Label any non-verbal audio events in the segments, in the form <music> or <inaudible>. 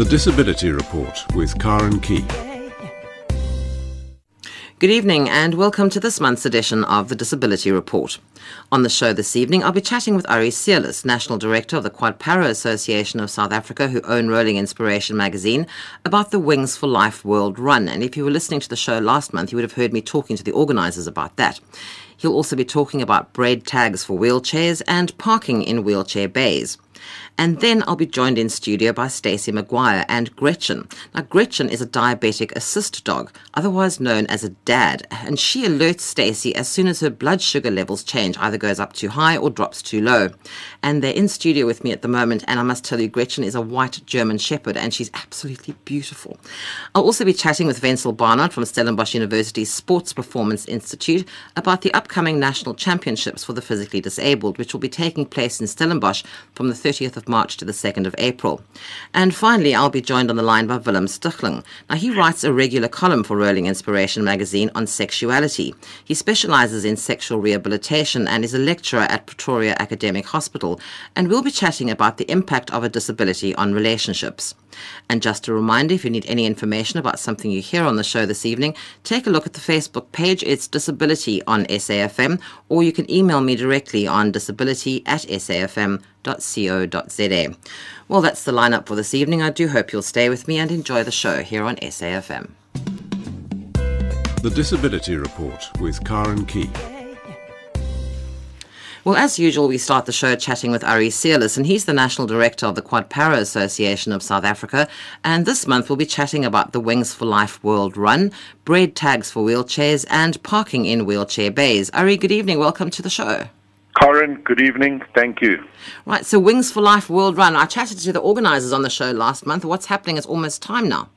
The Disability Report with Karen Key. Good evening and welcome to this month's edition of the Disability Report. On the show this evening, I'll be chatting with Ari Seirlis, National Director of the Quad Para Association of South Africa, who own Rolling Inspiration magazine, about the Wings for Life World Run. And if you were listening to the show last month, you would have heard me talking to the organisers about that. He'll also be talking about bread tags for wheelchairs and parking in wheelchair bays. And then I'll be joined in studio by Stacey Maguire and Gretchen. Now, Gretchen is a diabetic assist dog, otherwise known as a DAD, and she alerts Stacey as soon as her blood sugar levels change, either goes up too high or drops too low. And they're in studio with me at the moment, and I must tell you, Gretchen is a white German Shepherd, and she's absolutely beautiful. I'll also be chatting with Wenzel Barnard from Stellenbosch University's Sports Performance Institute about the upcoming national championships for the physically disabled, which will be taking place in Stellenbosch from the 30th of March to the 2nd of April. And finally, I'll be joined on the line by Willem Stichling. Now, he writes a regular column for Rolling Inspiration magazine on sexuality. He specializes in sexual rehabilitation and is a lecturer at Pretoria Academic Hospital. And we'll be chatting about the impact of a disability on relationships. And just a reminder if you need any information about something you hear on the show this evening, take a look at the Facebook page. It's Disability on SAFM, or you can email me directly on disability at safm.co.za. Well, that's the lineup for this evening. I do hope you'll stay with me and enjoy the show here on SAFM. The Disability Report with Karen Key. Well, as usual, we start the show chatting with Ari Seirlis, and he's the National Director of the Quad Para Association of South Africa. And this month, we'll be chatting about the Wings for Life World Run, bread tags for wheelchairs, and parking in wheelchair bays. Ari, good evening. Welcome to the show. Karen, good evening. Thank you. Right, so Wings for Life World Run. I chatted to the organisers on the show last month. What's happening? It's almost time now.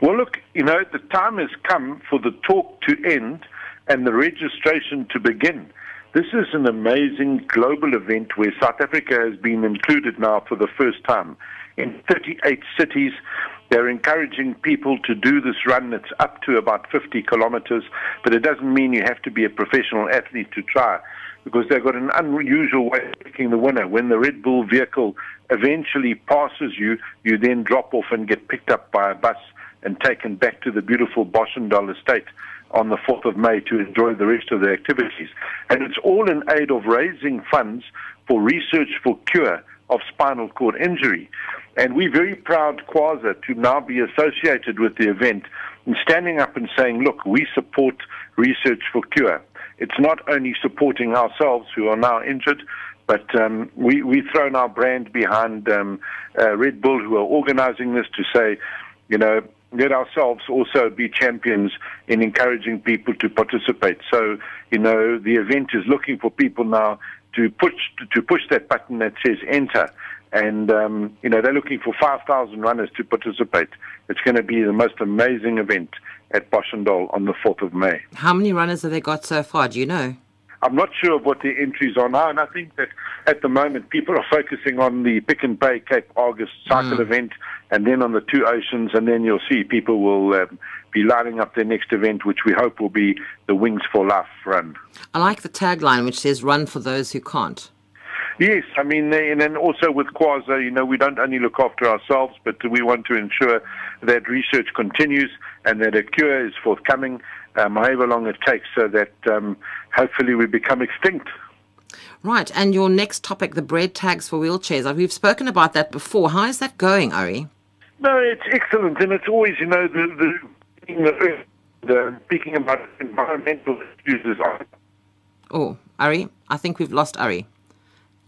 Well, look, you know, the time has come for the talk to end and the registration to begin. This is an amazing global event where South Africa has been included now for the first time. In 38 cities, they're encouraging people to do this run. It's up to about 50 kilometers, but it doesn't mean you have to be a professional athlete to try because they've got an unusual way of picking the winner. When the Red Bull vehicle eventually passes you, you then drop off and get picked up by a bus and taken back to the beautiful Boschendal estate on the 4th of May to enjoy the rest of the activities. And it's all in aid of raising funds for research for cure of spinal cord injury. And we're very proud, Quasa, to now be associated with the event and standing up and saying, look, we support research for cure. It's not only supporting ourselves who are now injured, but um, we, we've thrown our brand behind um, uh, Red Bull, who are organizing this, to say, you know, let ourselves also be champions in encouraging people to participate. So, you know, the event is looking for people now to push to push that button that says enter. And um, you know they're looking for 5,000 runners to participate. It's going to be the most amazing event at Boschendal on the 4th of May. How many runners have they got so far? Do you know? I'm not sure of what the entries are now, and I think that at the moment people are focusing on the Pick n Pay Cape Argus cycle mm. event, and then on the two oceans, and then you'll see people will um, be lining up their next event, which we hope will be the Wings for Life run. I like the tagline, which says "Run for those who can't." Yes, I mean, and then also with Quasa, you know, we don't only look after ourselves, but we want to ensure that research continues and that a cure is forthcoming, um, however long it takes, so that um, hopefully we become extinct. Right, and your next topic, the bread tags for wheelchairs. We've spoken about that before. How is that going, Ari? No, it's excellent, and it's always, you know, the the, the, the speaking about environmental issues. Oh, Ari, I think we've lost Ari.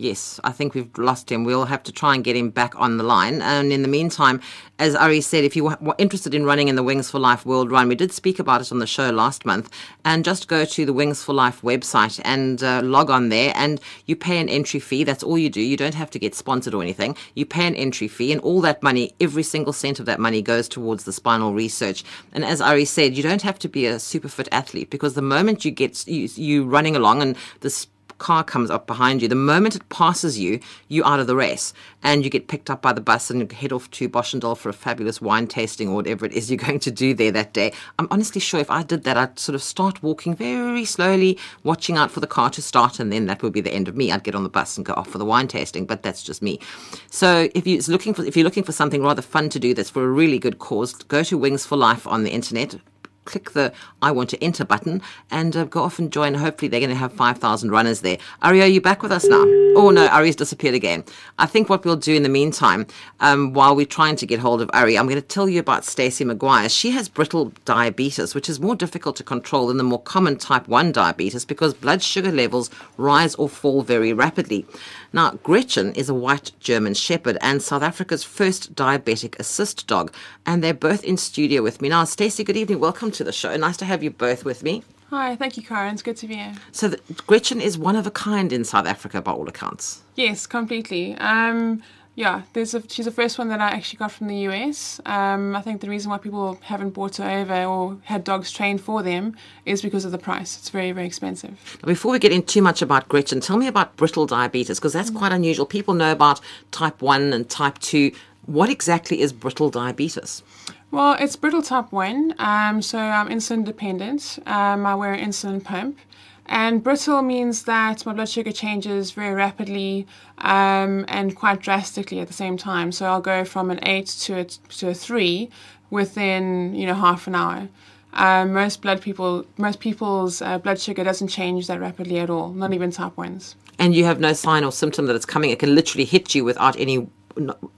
Yes, I think we've lost him. We'll have to try and get him back on the line. And in the meantime, as Ari said, if you were interested in running in the Wings for Life World Run, we did speak about it on the show last month. And just go to the Wings for Life website and uh, log on there, and you pay an entry fee. That's all you do. You don't have to get sponsored or anything. You pay an entry fee, and all that money, every single cent of that money, goes towards the spinal research. And as Ari said, you don't have to be a super fit athlete because the moment you get you, you running along and this car comes up behind you, the moment it passes you, you're out of the race and you get picked up by the bus and you head off to Boschendal for a fabulous wine tasting or whatever it is you're <laughs> going to do there that day. I'm honestly sure if I did that, I'd sort of start walking very slowly, watching out for the car to start, and then that would be the end of me. I'd get on the bus and go off for the wine tasting, but that's just me. So if you're looking for if you're looking for something rather fun to do that's for a really good cause, go to Wings for Life on the internet click the I want to enter button and uh, go off and join. Hopefully, they're going to have 5,000 runners there. Ari, are you back with us now? Oh, no, Ari's disappeared again. I think what we'll do in the meantime, um, while we're trying to get hold of Ari, I'm going to tell you about Stacey Maguire. She has brittle diabetes, which is more difficult to control than the more common type 1 diabetes because blood sugar levels rise or fall very rapidly. Now, Gretchen is a white German Shepherd and South Africa's first diabetic assist dog, and they're both in studio with me now. Stacey, good evening. Welcome to the show. Nice to have you both with me. Hi, thank you, Karen. It's good to be here. So, the, Gretchen is one of a kind in South Africa, by all accounts. Yes, completely. Um, yeah, there's a, she's the first one that I actually got from the US. Um, I think the reason why people haven't brought her over or had dogs trained for them is because of the price. It's very, very expensive. Now, before we get in too much about Gretchen, tell me about brittle diabetes because that's quite unusual. People know about type 1 and type 2. What exactly is brittle diabetes? Well, it's brittle type 1, um, so I'm insulin dependent. Um, I wear an insulin pump. And brittle means that my blood sugar changes very rapidly um, and quite drastically at the same time. So I'll go from an 8 to a, to a 3 within, you know, half an hour. Um, most blood people, most people's uh, blood sugar doesn't change that rapidly at all, not even type 1s. And you have no sign or symptom that it's coming. It can literally hit you without any,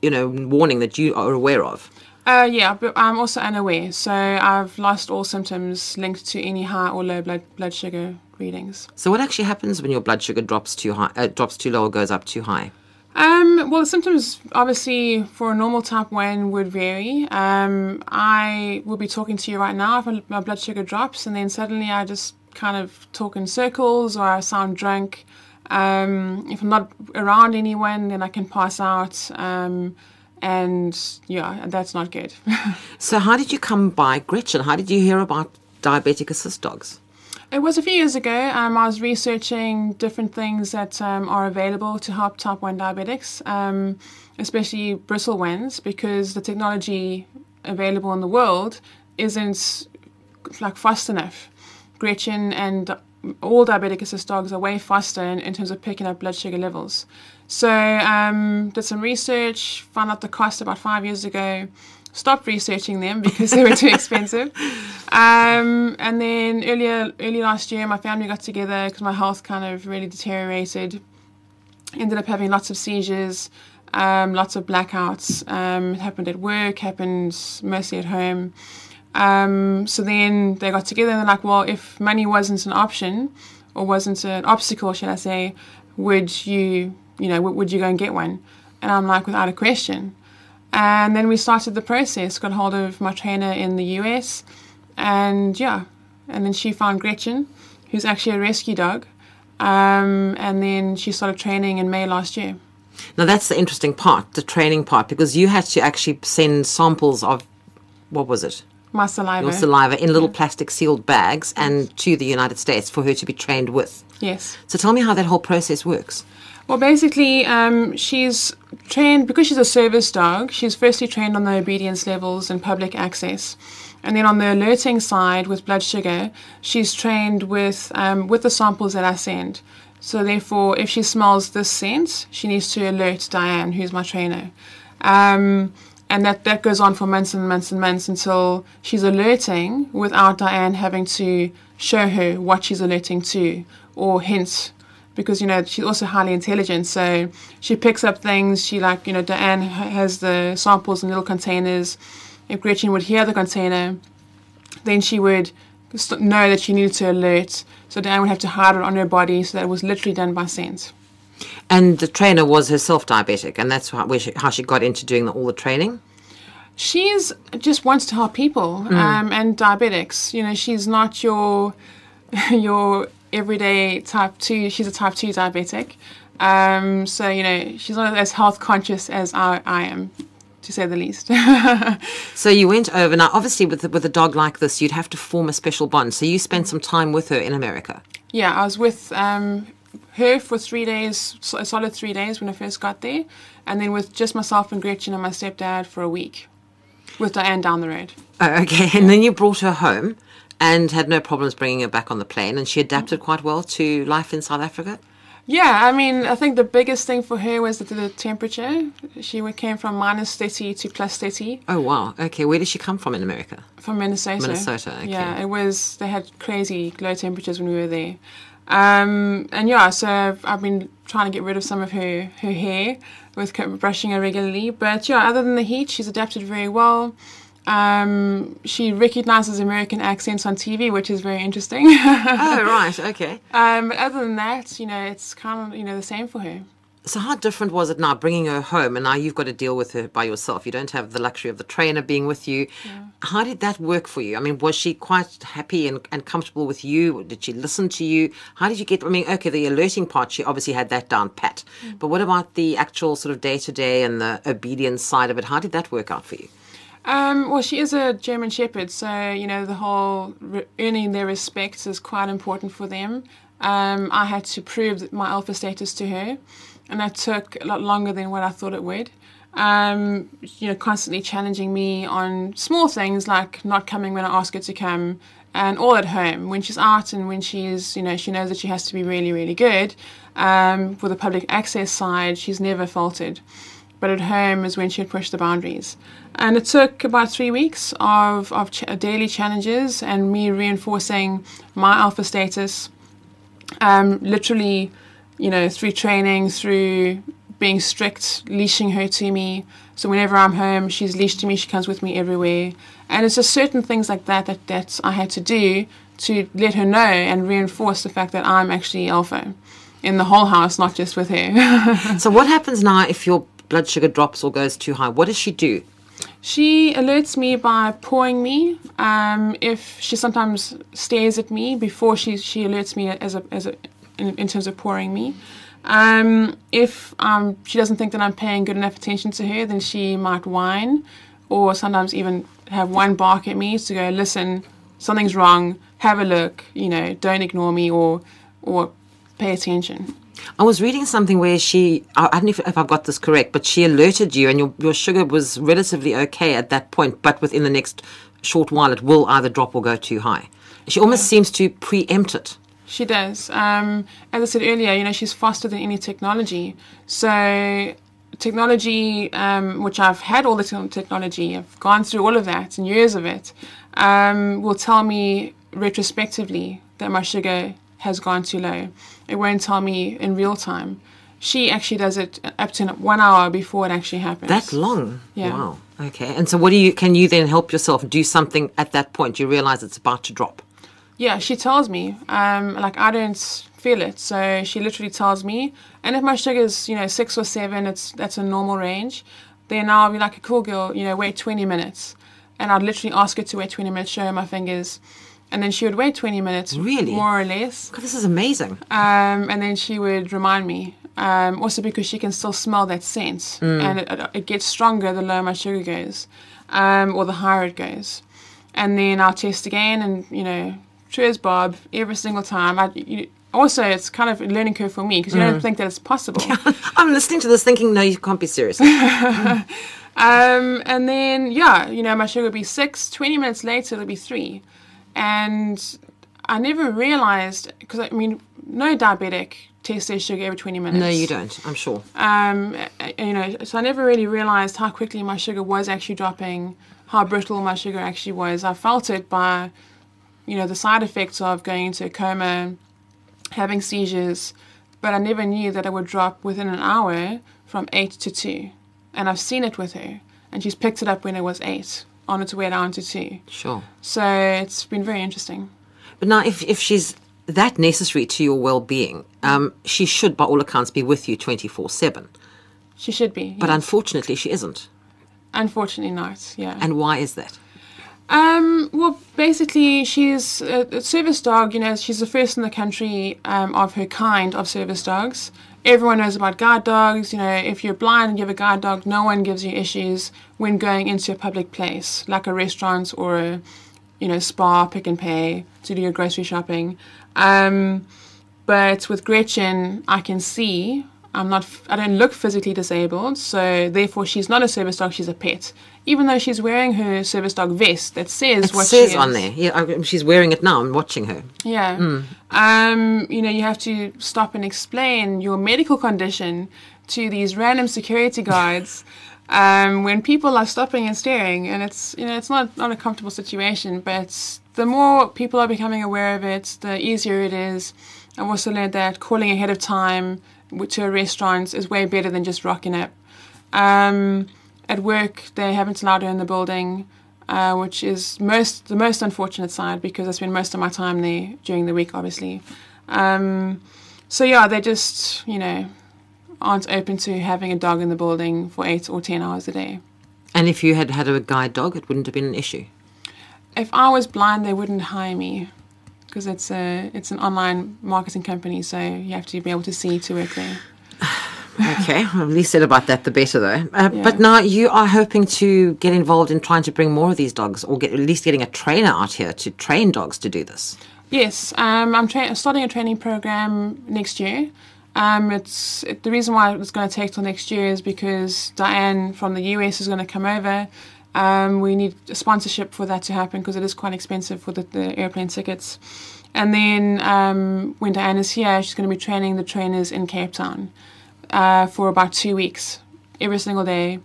you know, warning that you are aware of. Uh, yeah, but I'm also unaware. So I've lost all symptoms linked to any high or low blood blood sugar readings. So what actually happens when your blood sugar drops too high, uh, drops too low, or goes up too high? Um, well, the symptoms obviously for a normal type 1 would vary. Um, I will be talking to you right now if my blood sugar drops, and then suddenly I just kind of talk in circles or I sound drunk. Um, if I'm not around anyone, then I can pass out. Um, and yeah, that's not good. <laughs> so, how did you come by Gretchen? How did you hear about diabetic assist dogs? It was a few years ago. Um, I was researching different things that um, are available to help type 1 diabetics, um, especially brittle ones, because the technology available in the world isn't like fast enough. Gretchen and all diabetic assist dogs are way faster in, in terms of picking up blood sugar levels. So um, did some research, found out the cost about five years ago, stopped researching them because they were too expensive. <laughs> Um, and then earlier, early last year, my family got together because my health kind of really deteriorated. Ended up having lots of seizures, um, lots of blackouts. Um, it happened at work, happened mostly at home. Um, so then they got together and they're like, well, if money wasn't an option or wasn't an obstacle, should I say, would you, you know, would you go and get one? And I'm like, without a question. And then we started the process, got hold of my trainer in the US, and yeah, and then she found Gretchen, who's actually a rescue dog, um, and then she started training in May last year. Now that's the interesting part, the training part, because you had to actually send samples of, what was it? My saliva. Your saliva in little plastic sealed bags and to the United States for her to be trained with. Yes. So tell me how that whole process works. Well, basically, um, she's trained because she's a service dog. She's firstly trained on the obedience levels and public access, and then on the alerting side with blood sugar, she's trained with um, with the samples that I send. So therefore, if she smells this scent, she needs to alert Diane, who's my trainer. Um, and that, that goes on for months and months and months until she's alerting without Diane having to show her what she's alerting to or hint because you know she's also highly intelligent. So she picks up things. She like you know diane has the samples in little containers. If gretchen would hear the container then she would know that she needed to alert. So diane would have to hide it on her body so that it was literally done by scent. And the trainer was herself diabetic and that's how, she, how she got into doing the, all the training? She's just wants to help people mm. um, and diabetics. You know she's not your <laughs> your everyday type 2 she's a type 2 diabetic. Um, so you know she's not as health conscious as I, I am to say the least. <laughs> So you went over now obviously with, with a dog like this you'd have to form a special bond. So you spent some time with her in america. Yeah i was with um, her for three days, a solid three days when I first got there, and then with just myself and Gretchen and my stepdad for a week, with Diane down the road. Oh, okay. And then you brought her home and had no problems bringing her back on the plane, and she adapted quite well to life in South Africa. Yeah, I mean, I think the biggest thing for her was the, the temperature. She came from minus 30 to plus 30 Oh, wow. Okay. Where did she come from in America? from Minnesota. Minnesota, okay. Yeah, it was, they had crazy low temperatures when we were there. Um, and yeah, so I've, I've been trying to get rid of some of her, her hair with brushing her regularly. But yeah, other than the heat, she's adapted very well. Um, she recognizes American accents on TV, which is very interesting. oh, <laughs> right. Okay. um, but other than that, you know, it's kind of, you know, the same for her. So, how different was it now bringing her home and now you've got to deal with her by yourself? You don't have the luxury of the trainer being with you. How did that work for you? I mean, was she quite happy and, and comfortable with you? Did she listen to you? How did you get? I mean, okay, the alerting part, she obviously had that down pat. But what about the actual sort of day to day and the obedience side of it? How did that work out for you? Um, well, she is a German Shepherd, so you know the whole re- earning their respect is quite important for them. Um, I had to prove my alpha status to her, and that took a lot longer than what I thought it would. Um, you know, constantly challenging me on small things like not coming when I ask her to come, and all at home when she's out and when she's you know she knows that she has to be really really good. Um, for the public access side, she's never faltered but at home is when she would push the boundaries. And it took about three weeks of, of ch- daily challenges and me reinforcing my alpha status, um, literally, you know, through training, through being strict, leashing her to me. So whenever I'm home, she's leashed to me, she comes with me everywhere. And it's just certain things like that that, that I had to do to let her know and reinforce the fact that I'm actually alpha in the whole house, not just with her. <laughs> So, what happens now if your blood sugar drops or goes too high? What does she do? She alerts me by pawing me. Um, if she sometimes stares at me before she she alerts me as a as a in, in terms of pawing me. Um, if um, she doesn't think that I'm paying good enough attention to her, then she might whine, or sometimes even have one bark at me to go, listen, something's wrong. Have a look. You know, don't ignore me or or pay attention. I was reading something where she, I I don't know if, if I've got this correct, but she alerted you and your, your sugar was relatively okay at that point, but within the next short while it will either drop or go too high. She almost seems to preempt it. She does. Um, as I said earlier, you know, she's faster than any technology. So, technology, um, which I've had all the te- technology, I've gone through all of that and years of it, um, will tell me retrospectively that my sugar has gone too low. It won't tell me in real time. She actually does it up to one hour before it actually happens. That long? Yeah. Wow. Okay. And so what do you, can you then help yourself do something at that point? You realize it's about to drop. Yeah, she tells me. Um, like I don't feel it, so she literally tells me. And if my sugar's you know six or seven, it's that's a normal range. Then I'll be like a cool girl, you know, wait 20 minutes, and I'd literally ask her to wait 20 minutes, show her my fingers, and then she would wait 20 minutes, Really? more or less. God, this is amazing. Um, and then she would remind me. Um, also because she can still smell that scent, and it, it, gets stronger the lower my sugar goes, um, or the higher it goes. And then I'll test again, and you know, true as Bob, every single time. I, you, also, it's kind of a learning curve for me because you don't think that it's possible. <laughs> I'm listening to this thinking, no, you can't be serious. <laughs> Um, and then, yeah, you know, my sugar would be six. 20 minutes later, it'll be three. And I never realized, because I mean, no diabetic tests their sugar every 20 minutes. no, you don't, I'm sure. Um, you know, so I never really realized how quickly my sugar was actually dropping, how brittle my sugar actually was. I felt it by, you know, the side effects of going into a coma, having seizures, but I never knew that it would drop within an hour from eight to two. And I've seen it with her, and she's picked it up when it was eight, on its way down to two. Sure. So it's been very interesting. But now, if, if she's that necessary to your well being, um, she should, by all accounts, be with you 24 7. She should be, But yes. unfortunately, she isn't. unfortunately not. Yeah. And why is that? Um, well, basically, she's a, a service dog. You know, she's the first in the country um, of her kind of service dogs. Everyone knows about guard dogs. You know, if you're blind and you have a guard dog, no one gives you issues when going into a public place like a restaurant or a, you know, spa, Pick n Pay to do your grocery shopping. Um, But with Gretchen, I can see I'm not. I don't look physically disabled, so therefore she's not a service dog. She's a pet, even though she's wearing her service dog vest that says It what says she on there. Yeah, I- she's wearing it now. I'm watching her. Yeah. Um, you know, you have to stop and explain your medical condition to these random security <laughs> guards um, when people are stopping and staring, and it's you know it's not not a comfortable situation. But the more people are becoming aware of it, the easier it is. I've also learned that calling ahead of time to a restaurant is way better than just rocking up. Um, at work, they haven't allowed her in the building, uh, which is most the most unfortunate side because I spend most of my time there during the week, obviously. Um, so yeah, they just you know aren't open to having a dog in the building for eight or ten hours a day. And if you had had a guide dog, it wouldn't have been an issue. If I was blind, they wouldn't hire me because it's a it's an online marketing company, so you have to be able to see to work there. Okay, well, the least said about that, the better, though. Uh, Yeah. But now you are hoping to get involved in trying to bring more of these dogs, or get, at least getting a trainer out here to train dogs to do this. Yes, um, I'm tra- starting a training program next year. Um, it's it, the reason why it's going to take till next year is because Diane from the US is going to come over. Um, we need a sponsorship for that to happen because it is quite expensive for the, the airplane tickets. And then um, when Diane is here, she's going to be training the trainers in Cape Town uh, for about two weeks, every single day.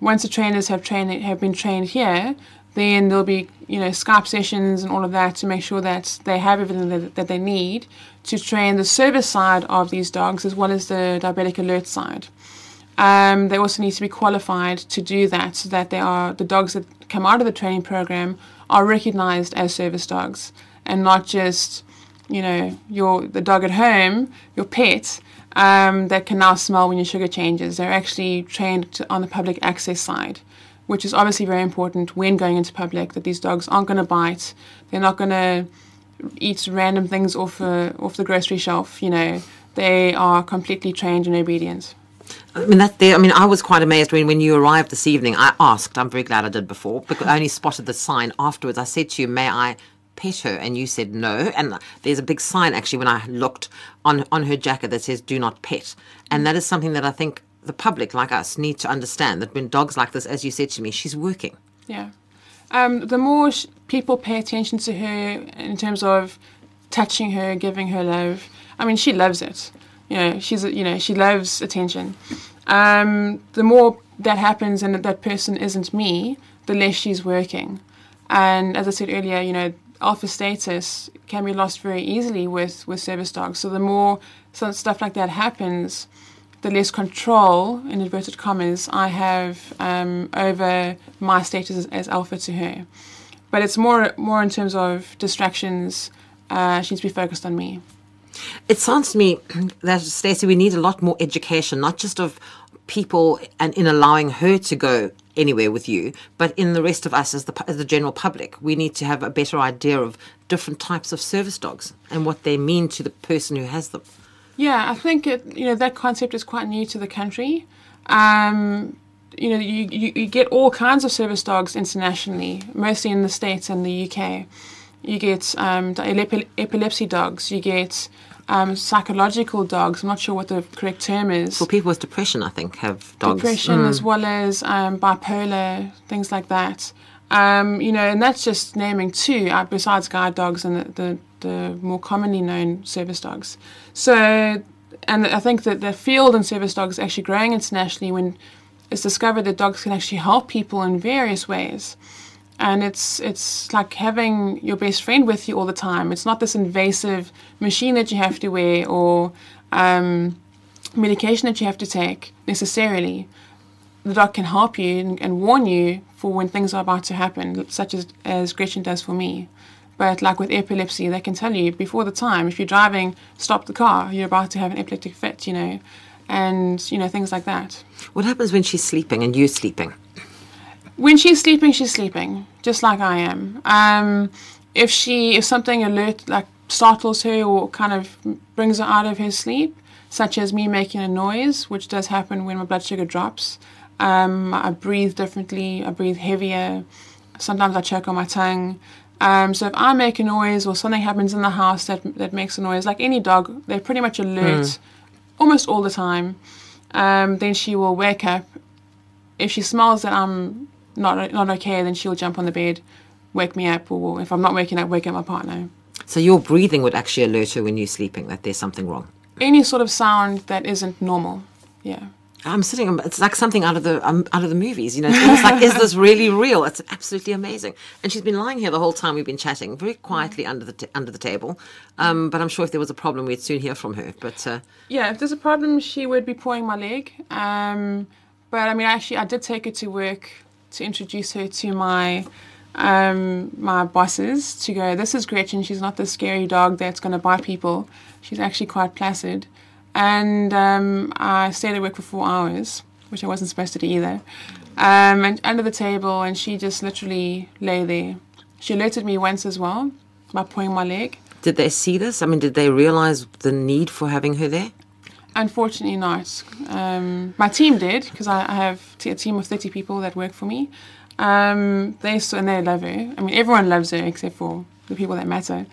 Once the trainers have trained have been trained here, then there'll be you know Skype sessions and all of that to make sure that they have everything that, that they need to train the service side of these dogs as well as the diabetic alert side. Um, they also need to be qualified to do that so that they are the dogs that come out of the training program are recognized as service dogs and not just you know your the dog at home your pet um, that can now smell when your sugar changes they're actually trained to, on the public access side which is obviously very important when going into public that these dogs aren't going to bite they're not going to eat random things off uh, off the grocery shelf you know they are completely trained and obedient I mean, that there. I mean, I was quite amazed when, when you arrived this evening. I asked. I'm very glad I did before because I only spotted the sign afterwards. I said to you, "May I pet her?" And you said no. And there's a big sign actually when I looked on on her jacket that says "Do not pet." And that is something that I think the public, like us, need to understand. That when dogs like this, as you said to me, she's working. Yeah. Um, the more sh- people pay attention to her in terms of touching her, giving her love, I mean, she loves it. You know, she's you know she loves attention. Um, the more that happens and that that person isn't me, the less she's working. And as I said earlier, you know, alpha status can be lost very easily with with service dogs. So the more some stuff like that happens, the less control, in inverted commas, I have um, over my status as, as alpha to her. But it's more more in terms of distractions. Uh, she needs to be focused on me. It sounds to me <clears throat> that Stacey, we need a lot more education, not just of people and in allowing her to go anywhere with you, but in the rest of us as the as the general public. We need to have a better idea of different types of service dogs and what they mean to the person who has them. Yeah, I think it, you know that concept is quite new to the country. Um, you know, you, you, you get all kinds of service dogs internationally, mostly in the States and the UK. You get um, epi- epilepsy dogs, you get um, psychological dogs. I'm not sure what the correct term is. For people with depression, I think have dogs. Depression, as well as um, bipolar, things like that. Um, you know, and that's just naming two, uh, besides guide dogs and the, the, the more commonly known service dogs. So, and I think that the field in service dogs is actually growing internationally when it's discovered that dogs can actually help people in various ways. And it's it's like having your best friend with you all the time. It's not this invasive machine that you have to wear or um, medication that you have to take necessarily. The dog can help you and, and warn you for when things are about to happen, such as, as Gretchen does for me. But like with epilepsy, they can tell you before the time. If you're driving, stop the car. You're about to have an epileptic fit, you know, and you know things like that. What happens when she's sleeping and you're sleeping? When she's sleeping, she's sleeping, just like I am. Um, if she, if something alert like startles her or kind of brings her out of her sleep, such as me making a noise, which does happen when my blood sugar drops, um, I breathe differently. I breathe heavier. Sometimes I choke on my tongue. Um, so if I make a noise or something happens in the house that that makes a noise, like any dog, they're pretty much alert almost all the time. Um, then she will wake up. If she smells that I'm not not okay, then she'll jump on the bed, wake me up, or if I'm not waking up, wake up my partner. So your breathing would actually alert her when you're sleeping that there's something wrong. Any sort of sound that isn't normal. Yeah. I'm sitting. It's like something out of the um, out of the movies. You know, it's almost like, is this <laughs> really real? It's absolutely amazing. And she's been lying here the whole time we've been chatting, very quietly under the t- under the table. Um, but I'm sure if there was a problem, we'd soon hear from her. But uh, Yeah, if there's a problem, she would be pawing my leg. Um, but I mean, actually, I did take her to work to introduce her to my um, my bosses to go. This is Gretchen. She's not the scary dog that's going to bite people. She's actually quite placid. And um, I stayed at work for four hours, which I wasn't supposed to do either. Um, and under the table, and she just literally lay there. She alerted me once as well by pawing my leg. did they see this? I mean, did they realize the need for having her there? Unfortunately, not. Um, my team did because I, I have t- a team of thirty people that work for me. Um, they saw and they love her. I mean, everyone loves her except for the people that matter.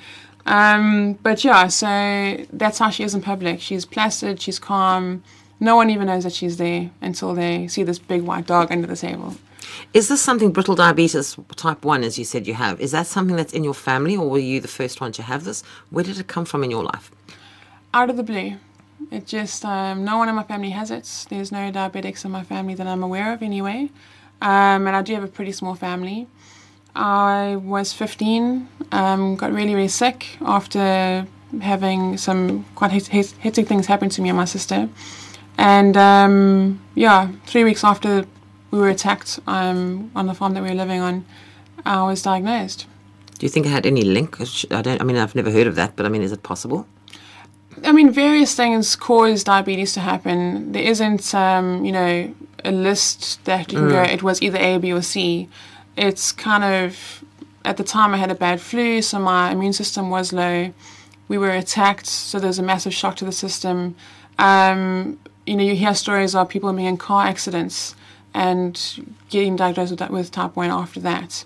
Um, but yeah, so that's how she is in public. She's placid. She's calm. No one even knows that she's there until they see this big white dog under the table. Is this something brittle diabetes type 1, as you said you have? Is that something that's in your family, or were you the first one to have this? Where did it come from in your life? out of the blue. It just um, no one in my family has it. There's no diabetics in my family that I'm aware of, anyway. Um, and I do have a pretty small family. I was 15, um, got really really sick after having some quite hec- hec- hectic things happen to me and my sister. And um, yeah, three weeks after we were attacked um, on the farm that we were living on, I was diagnosed. Do you think it had any link? I don't. I mean, I've never heard of that, but I mean, is it possible? I mean, various things cause diabetes to happen. There isn't, um, you know, a list that you can go, it was either A, B, or C. It's kind of, at the time I had a bad flu, so my immune system was low. We were attacked, so there's a massive shock to the system. Um, you know, you hear stories of people being in car accidents and getting diagnosed with, that, with type 1 after that.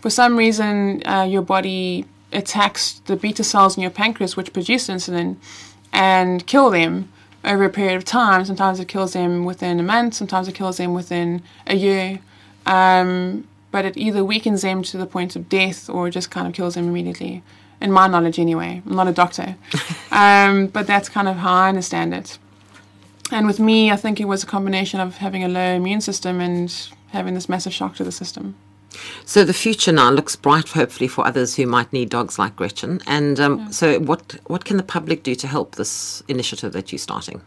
For some reason, uh, your body attacks the beta cells in your pancreas, which produce insulin, and kill them over a period of time. Sometimes it kills them within a month, sometimes it kills them within a year. Um, but it either weakens them to the point of death or just kind of kills them immediately. In my knowledge, anyway. I'm not a doctor. <laughs> um, but that's kind of how I understand it. And with me, I think it was a combination of having a low immune system and having this massive shock to the system. So the future now looks bright, hopefully, for others who might need dogs like Gretchen. And um, so, what what can the public do to help this initiative that you're starting?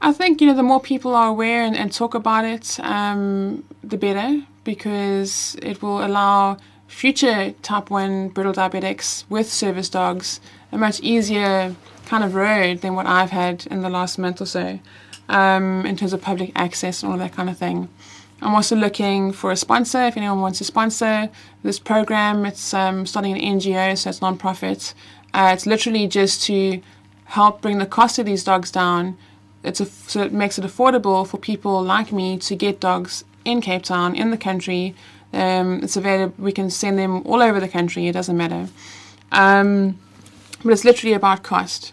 I think you know the more people are aware and, and talk about it, um, the better, because it will allow future type one brittle diabetics with service dogs a much easier kind of road than what I've had in the last month or so, um, in terms of public access and all that kind of thing. I'm also looking for a sponsor. If anyone wants to sponsor this program, it's um, starting an NGO, so it's non-profit. Uh, it's literally just to help bring the cost of these dogs down. It's a, so it makes it affordable for people like me to get dogs in Cape Town, in the country. Um, it's available. We can send them all over the country. It doesn't matter. Um, but it's literally about cost.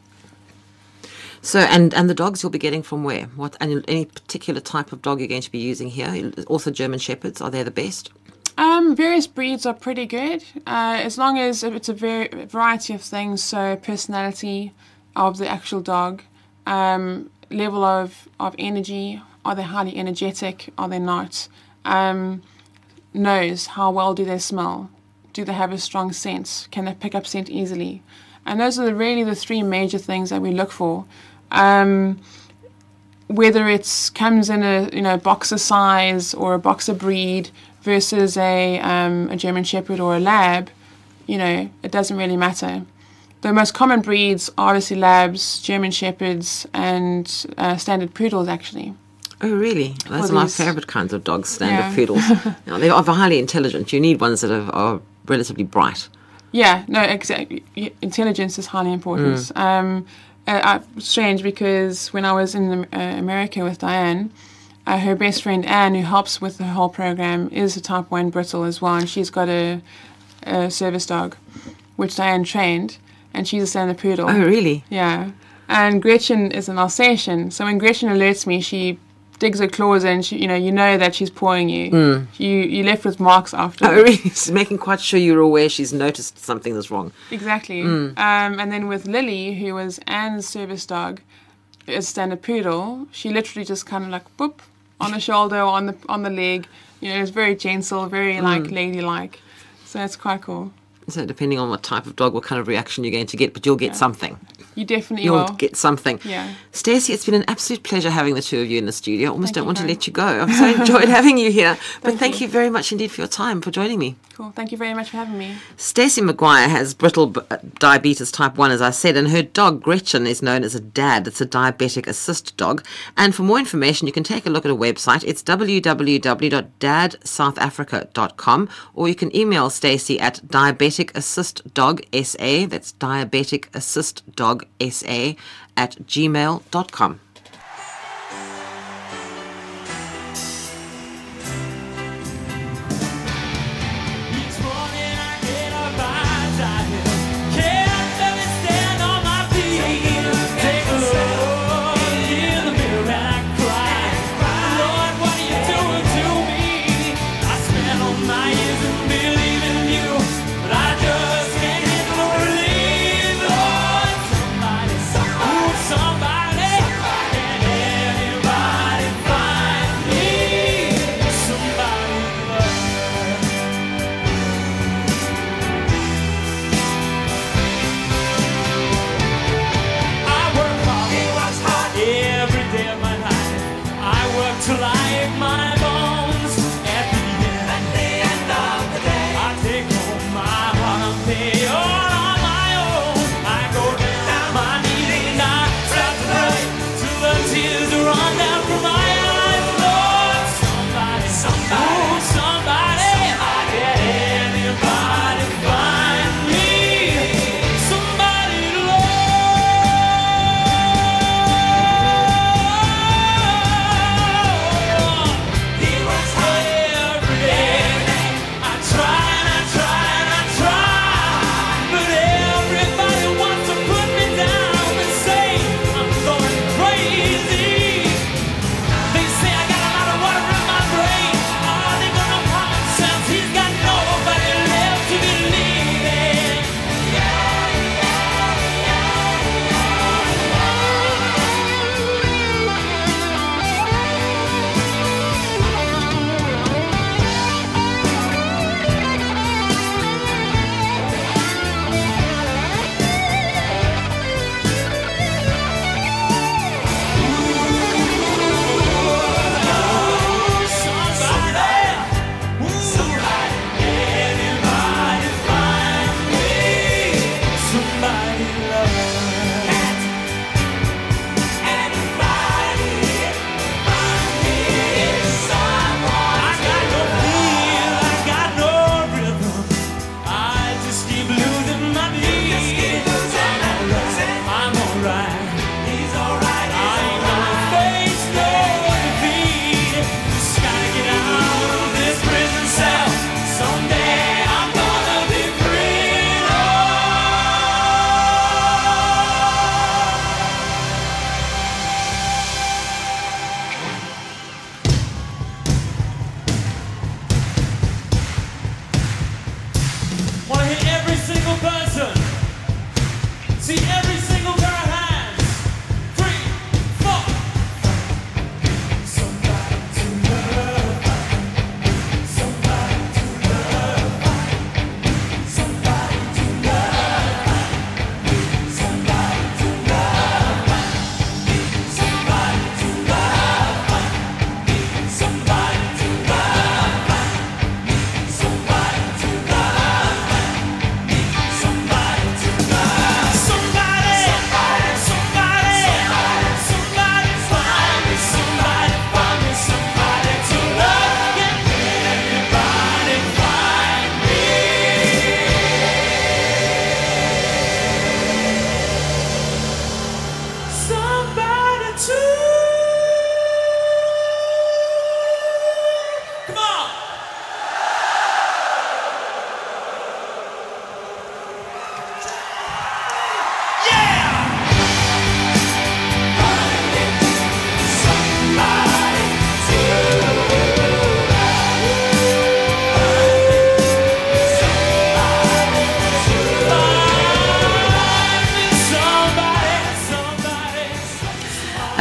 So, and and the dogs you'll be getting from where? What and any particular type of dog you're going to be using here? Also, German shepherds are they the best? Um, various breeds are pretty good, uh, as long as it's a variety of things. So personality of the actual dog, um, level of, of energy. Are they highly energetic? Are they not? Um, nose. How well do they smell? Do they have a strong sense? Can they pick up scent easily? And those are the, really the three major things that we look for. Um, whether it comes in a you know boxer size or a boxer breed versus a um, a German Shepherd or a Lab, you know it doesn't really matter. The most common breeds are obviously Labs, German Shepherds, and uh, Standard Poodles actually. Oh, really? Those For are my favourite kinds of dogs, standard Yeah. poodles. <laughs> now, they are highly intelligent. You need ones that are, are relatively bright. Yeah, no, exactly. Intelligence is highly important. Um, uh, uh, strange because when I was in uh, America with Diane, uh, her best friend Anne, who helps with the whole program, is a type one brittle as well, and she's got a a service dog, which Diane trained, and she's a standard poodle. Oh, really? Yeah. And Gretchen is an Alsatian. So when Gretchen alerts me, she digs her claws in. She, you know, you know that she's pawing you. Hmm. You you left with marks after. Oh, really? <laughs> She's making quite sure you're aware she's noticed something that's wrong. Exactly. Hmm. Um, and then with Lily, who was Anne's service dog, a standard poodle, she literally just kind of like boop on the shoulder or on the on the leg. You know, it's very gentle, very hmm. like ladylike. So it's quite cool. So depending on what type of dog, what kind of reaction you're going to get, but you'll get something. You definitely You'll will. get something. Yeah. Stacey, it's been an absolute pleasure having the two of you in the studio. I almost Thank don't want to let you go. <laughs> I've so enjoyed having you here. But Thank you. you very much indeed for your time, for joining me. Cool. Thank you very much for having me. Stacey McGuire has brittle b- uh, diabetes type 1, as I said, and her dog Gretchen is known as a DAD. It's a diabetic assist dog. And for more information, you can take a look at a website. It's www.dadsouthafrica.com or you can email Stacey at diabeticassistdogsa, that's Diabetic Assist Dog SA at gmail.com.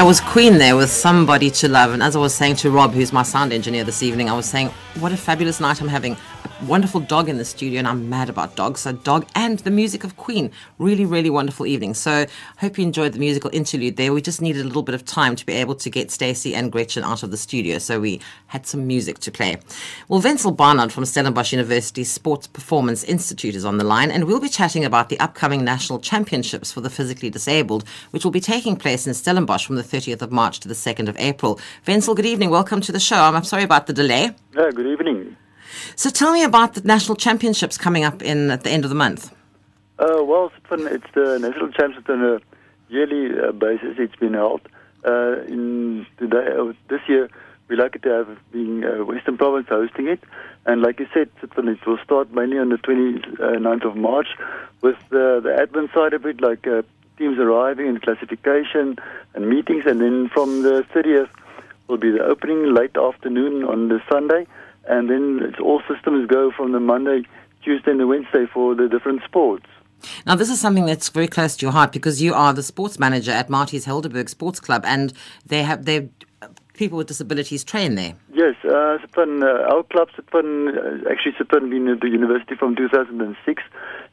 was Queen there with Somebody to Love. And as I was saying to Rob, who's my sound engineer this evening, I was saying, what a fabulous night I'm having. Wonderful dog in the studio, and I'm mad about dogs. So, dog and the music of Queen. Really, really wonderful evening. So, hope you enjoyed the musical interlude there. We just needed a little bit of time to be able to get Stacey and Gretchen out of the studio. So, we had some music to play. Well, Wenzel Barnard from Stellenbosch University Sports Performance Institute is on the line, and we'll be chatting about the upcoming national championships for the physically disabled, which will be taking place in Stellenbosch from the 30th of March to the 2nd of April. Wenzel, good evening. Welcome to the show. I'm sorry about the delay. Yeah, good evening. So tell me about the national championships coming up in at the end of the month. Uh, well, it's the national championship on a yearly uh, basis. It's been held uh, in today. Uh, this year, we like to have being uh, Western Province hosting it, and like you said, it will start mainly on the 29th of March with the, the admin side of it, like uh, teams arriving and classification and meetings, and then from the 30th will be the opening late afternoon on the Sunday, and then it's all systems go from the Monday, Tuesday, and the Wednesday for the different sports. Now, this is something that's very close to your heart because you are the sports manager at Maties Helderberg Sports Club, and they have they people with disabilities train there. Yes, uh, uh, our club, uh, actually Sitpan been at the university from 2006,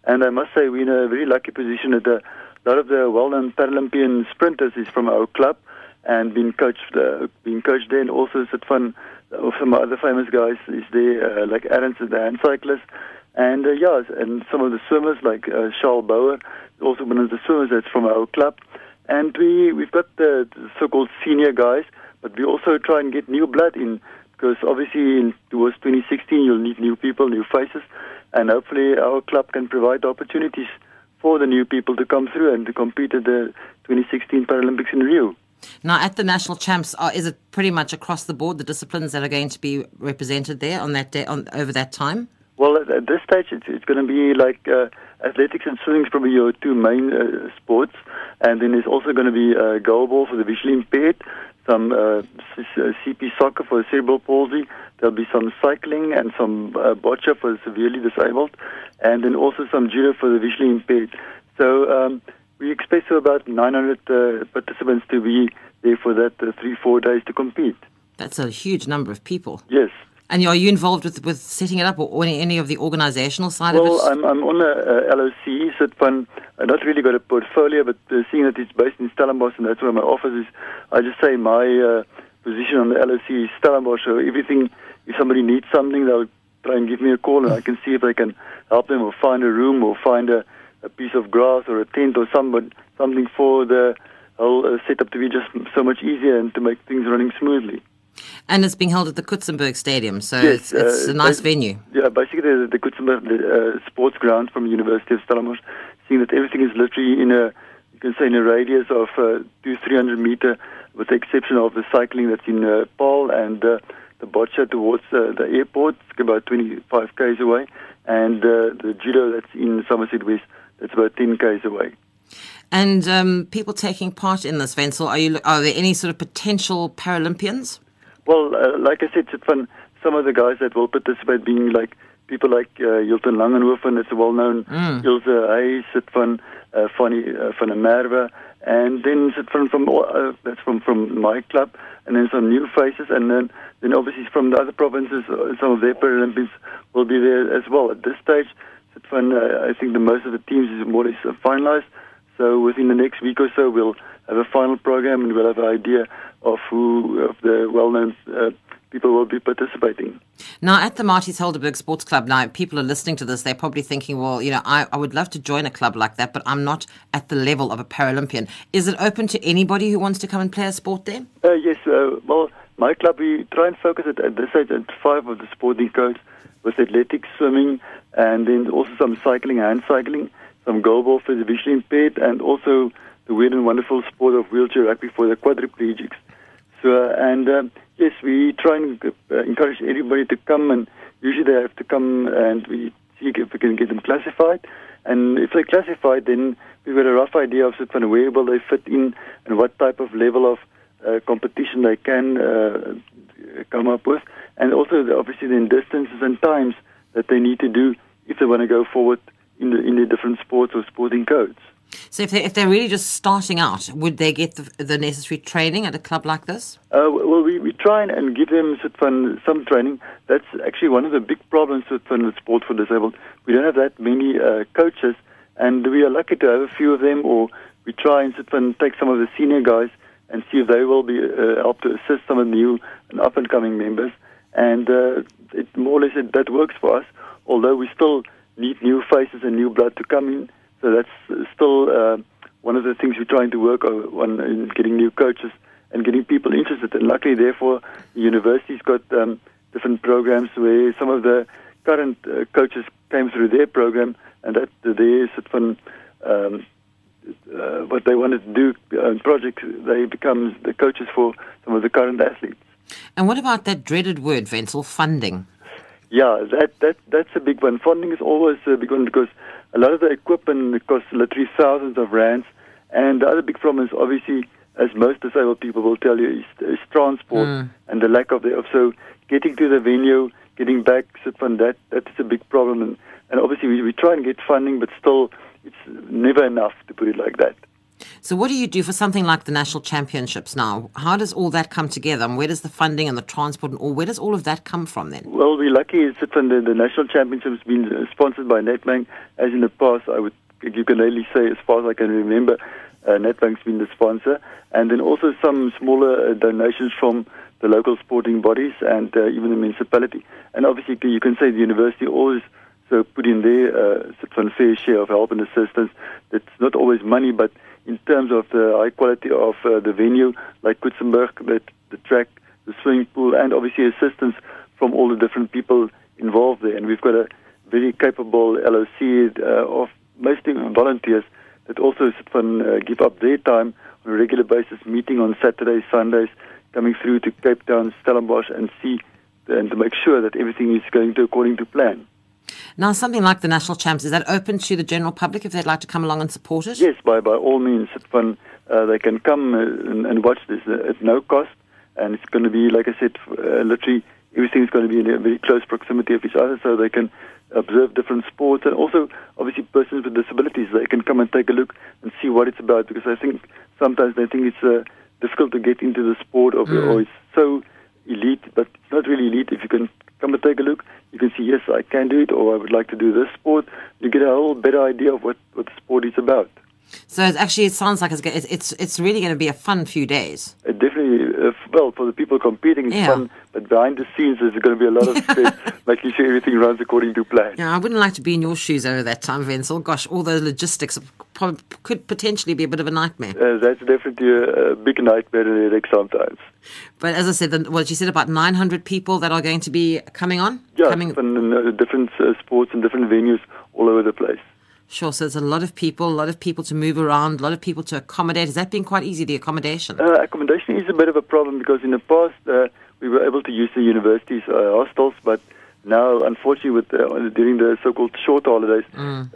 and I must say we're in a very lucky position that a lot of the well-known Paralympian sprinters is from our club and been coached, uh, being coached there, and also Sitpan, uh, some other famous guys is there, uh, like Aaron's the hand cyclist, and uh, yeah, and some of the swimmers like uh, Charl Bouwer, also one of the swimmers that's from our club, and we we've got the, the so-called senior guys, but we also try and get new blood in because obviously in, towards 2016 you'll need new people, new faces, and hopefully our club can provide opportunities for the new people to come through and to compete at the 2016 Paralympics in Rio. Now, at the national champs, are, is it pretty much across the board the disciplines that are going to be represented there on that day on over that time? Well, at, at this stage, it's, it's going to be like uh, athletics and swimming is probably your two main uh, sports, and then there's also going to be uh, goalball for the visually impaired, some uh, CP soccer for cerebral palsy. There'll be some cycling and some uh, boccia for the severely disabled, and then also some judo for the visually impaired. So um, we expect about 900 uh, participants to be there for that uh, three four days to compete. That's a huge number of people. Yes. And are you involved with, with setting it up or any, any of the organizational side Well, of it? Well, I'm, I'm on a uh, LOC, so fun. I've not really got a portfolio, but uh, seeing that it's based in Stellenbosch and that's where my office is, I just say my uh, position on the LOC is Stellenbosch. So everything, if somebody needs something, they'll try and give me a call and I can see if I can help them or find a room or find a, a piece of grass or a tent or somebody, something for the whole uh, setup to be just so much easier and to make things running smoothly. and it's being held at the Coetzenburg Stadium, so Yes, it's, it's uh, a nice venue. Yeah, basically the, the Coetzenburg the, uh, sports ground from the University of Stellenbosch, seeing that everything is literally in a, you can say in a radius of uh, two, three hundred meter, with the exception of the cycling that's in uh, Paarl and uh, the boccia towards uh, the airport, it's about 25 k's away, and uh, the judo that's in Somerset West, that's about 10 k's away. And um, people taking part in this, Wenzel, are, you, are there any sort of potential Paralympians? Well, uh, like I said, Sitvan, some of the guys that will participate being like people like uh, Hilton Langenhoven, it's a well-known Ilse Hayes, Sitvan, uh, Fanie uh, van der Merwe, and then Sitvan from uh, that's from from my club, and then some new faces, and then then obviously from the other provinces, uh, some of their Paralympians will be there as well. At this stage, Sitvan, uh, I think the most of the teams is more or less uh, finalized. So within the next week or so, we'll have a final program and we'll have an idea of who of the well-known uh, people will be participating. Now, at the Maties Helderberg Sports Club, now people are listening to this, they're probably thinking, well, you know, I, I would love to join a club like that, but I'm not at the level of a Paralympian. Is it open to anybody who wants to come and play a sport there? Uh, yes, uh, well, my club, we try and focus at this age at five of the sporting codes with athletics, swimming, and then also some cycling, hand cycling, some goalball for the visually impaired, and also the weird and wonderful sport of wheelchair rugby for the quadriplegics. So, uh, and um, yes, we try and uh, encourage everybody to come, and usually they have to come, and we see if we can get them classified. And if they're classified, then we've got a rough idea of sort of where will they fit in and what type of level of uh, competition they can uh, come up with, and also the, obviously then distances and times that they need to do if they want to go forward in the in the different sports or sporting codes. So if, they, if they're really just starting out, would they get the, the necessary training at a club like this? Uh, well, we, we try and, and give them some training. That's actually one of the big problems with, with sport for disabled. We don't have that many uh, coaches, and we are lucky to have a few of them, or we try and um, take some of the senior guys and see if they will be uh, help to assist some of the new and up and coming members. And uh, it, more or less it, that works for us, although we still need new faces and new blood to come in. So that's still uh, one of the things we're trying to work on in getting new coaches and getting people interested. And luckily, therefore, the university's got um, different programs where some of the current uh, coaches came through their program, and that they sort of um, uh, what they wanted to do uh, project, they become the coaches for some of the current athletes. And what about that dreaded word, Wenzel, funding? Yeah, that, that that's a big one. Funding is always a big one because a lot of the equipment costs literally thousands of rands. And the other big problem is obviously, as most disabled people will tell you, is, is transport hmm. and the lack of the So getting to the venue, getting back from that, that's a big problem. And, and obviously we, we try and get funding, but still it's never enough to put it like that. So what do you do for something like the national championships now? How does all that come together? And where does the funding and the transport and all, where does all of that come from then? Well, we're lucky that the, national championships been uh, sponsored by Nedbank, as in the past, I would you can only say as far as I can remember, uh, Nedbank's been the sponsor, and then also some smaller uh, donations from the local sporting bodies and uh, even the municipality. And obviously, you can say the university always so put in their uh, fair share of help and assistance. It's not always money, but in terms of the high quality of uh, the venue, like Coetzenburg, the, the track, the swimming pool, and obviously assistance from all the different people involved there. And we've got a very capable LOC uh, of mostly volunteers that also and uh, give up their time on a regular basis, meeting on Saturdays, Sundays, coming through to Cape Town, Stellenbosch, and see and to make sure that everything is going to according to plan. Now, something like the national champs, is that open to the general public if they'd like to come along and support it? Yes, by by all means, fun. Uh, they can come uh, and, and watch this uh, at no cost, and it's going to be, like I said, uh, literally everything's going to be in a very close proximity of each other, so they can observe different sports, and also obviously persons with disabilities. They can come and take a look and see what it's about, because I think sometimes they think it's uh, difficult to get into the sport, or, or it's so elite, but it's not really elite. If you can come and take a look, you can see, yes, I can do it, or I would like to do this sport. You get a whole better idea of what, what the sport is about. So it's actually, it sounds like it's, it's, it's, it's really going to be a fun few days. It definitely, uh, well, for the people competing, it's Yeah. fun, but behind the scenes, there's going to be a lot of <laughs> stress, making sure everything runs according to plan. Yeah, I wouldn't like to be in your shoes over that time, Wenzel. Gosh, all those logistics could potentially be a bit of a nightmare. Uh, that's definitely a, a big nightmare in Eric sometimes. But as I said, the, what you said about 900 people that are going to be coming on? Yeah, Coming, from uh, different uh, sports and different venues all over the place. Sure, so there's a lot of people, a lot of people to move around, a lot of people to accommodate. Has that been quite easy, the accommodation? Uh, accommodation is a bit of a problem because in the past uh, we were able to use the university's uh, hostels, but now, unfortunately, with uh, during the so-called short holidays,